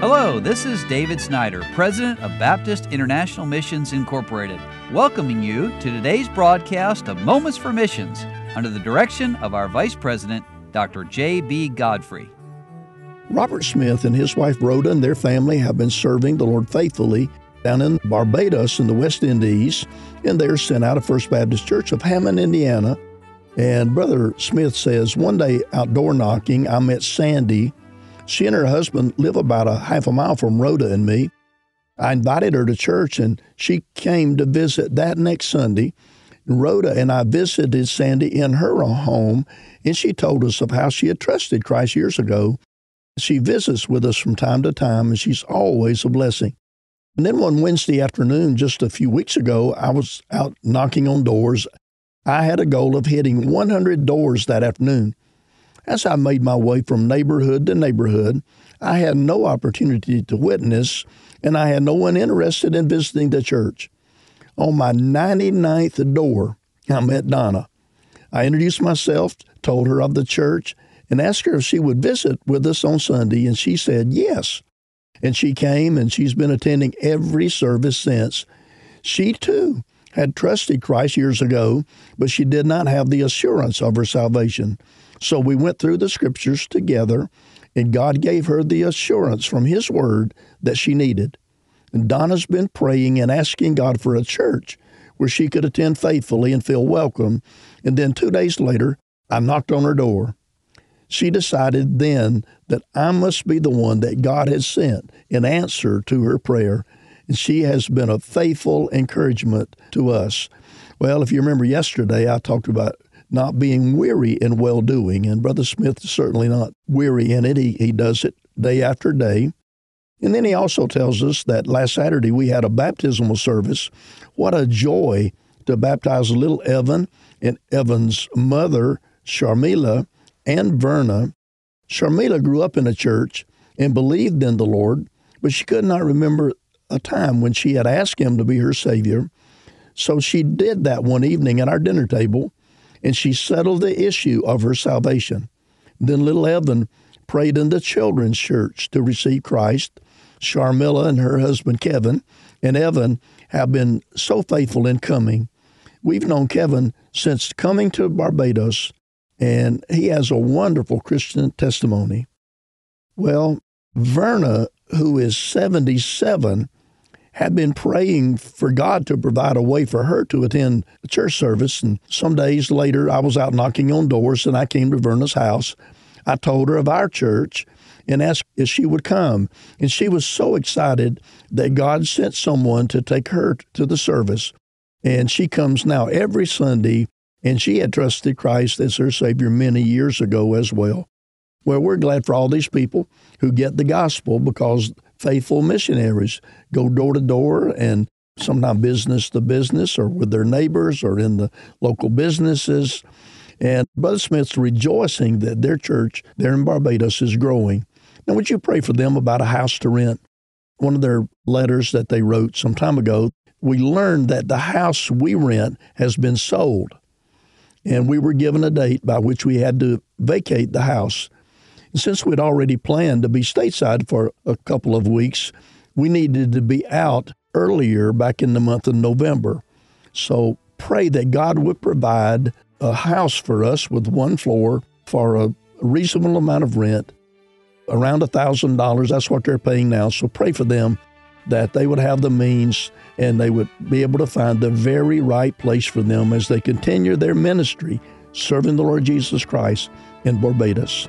Hello, this is David Snyder, President of Baptist International Missions Incorporated, welcoming you to today's broadcast of Moments for Missions under the direction of our Vice President, Dr. J.B. Godfrey. Robert Smith and his wife Rhoda and their family have been serving the Lord faithfully down in Barbados in the West Indies, and they're sent out of First Baptist Church of Hammond, Indiana. And Brother Smith says, One day outdoor knocking, I met Sandy she and her husband live about a half a mile from Rhoda and me. I invited her to church and she came to visit that next Sunday. Rhoda and I visited Sandy in her home and she told us of how she had trusted Christ years ago. She visits with us from time to time and she's always a blessing. And then one Wednesday afternoon, just a few weeks ago, I was out knocking on doors. I had a goal of hitting 100 doors that afternoon. As I made my way from neighborhood to neighborhood, I had no opportunity to witness, and I had no one interested in visiting the church. On my 99th door, I met Donna. I introduced myself, told her of the church, and asked her if she would visit with us on Sunday, and she said yes. And she came, and she's been attending every service since. She, too, had trusted Christ years ago, but she did not have the assurance of her salvation. So we went through the scriptures together, and God gave her the assurance from His Word that she needed. And Donna's been praying and asking God for a church where she could attend faithfully and feel welcome. And then two days later, I knocked on her door. She decided then that I must be the one that God had sent in answer to her prayer. And she has been a faithful encouragement to us. Well, if you remember yesterday, I talked about not being weary in well doing. And Brother Smith is certainly not weary in it. He, he does it day after day. And then he also tells us that last Saturday we had a baptismal service. What a joy to baptize little Evan and Evan's mother, Sharmila, and Verna. Sharmila grew up in a church and believed in the Lord, but she could not remember a time when she had asked him to be her Savior. So she did that one evening at our dinner table and she settled the issue of her salvation. Then little Evan prayed in the children's church to receive Christ. Sharmila and her husband Kevin and Evan have been so faithful in coming. We've known Kevin since coming to Barbados, and he has a wonderful Christian testimony. Well, Verna, who is 77, had been praying for God to provide a way for her to attend church service. And some days later, I was out knocking on doors and I came to Verna's house. I told her of our church and asked if she would come. And she was so excited that God sent someone to take her to the service. And she comes now every Sunday, and she had trusted Christ as her Savior many years ago as well. Well, we're glad for all these people who get the gospel because faithful missionaries go door to door and sometimes business to business or with their neighbors or in the local businesses. And Brother Smith's rejoicing that their church there in Barbados is growing. Now, would you pray for them about a house to rent? One of their letters that they wrote some time ago, we learned that the house we rent has been sold. And we were given a date by which we had to vacate the house. And since we'd already planned to be stateside for a couple of weeks, we needed to be out earlier back in the month of November. So pray that God would provide a house for us with one floor for a reasonable amount of rent, around $1,000. That's what they're paying now. So pray for them that they would have the means and they would be able to find the very right place for them as they continue their ministry serving the Lord Jesus Christ in Barbados.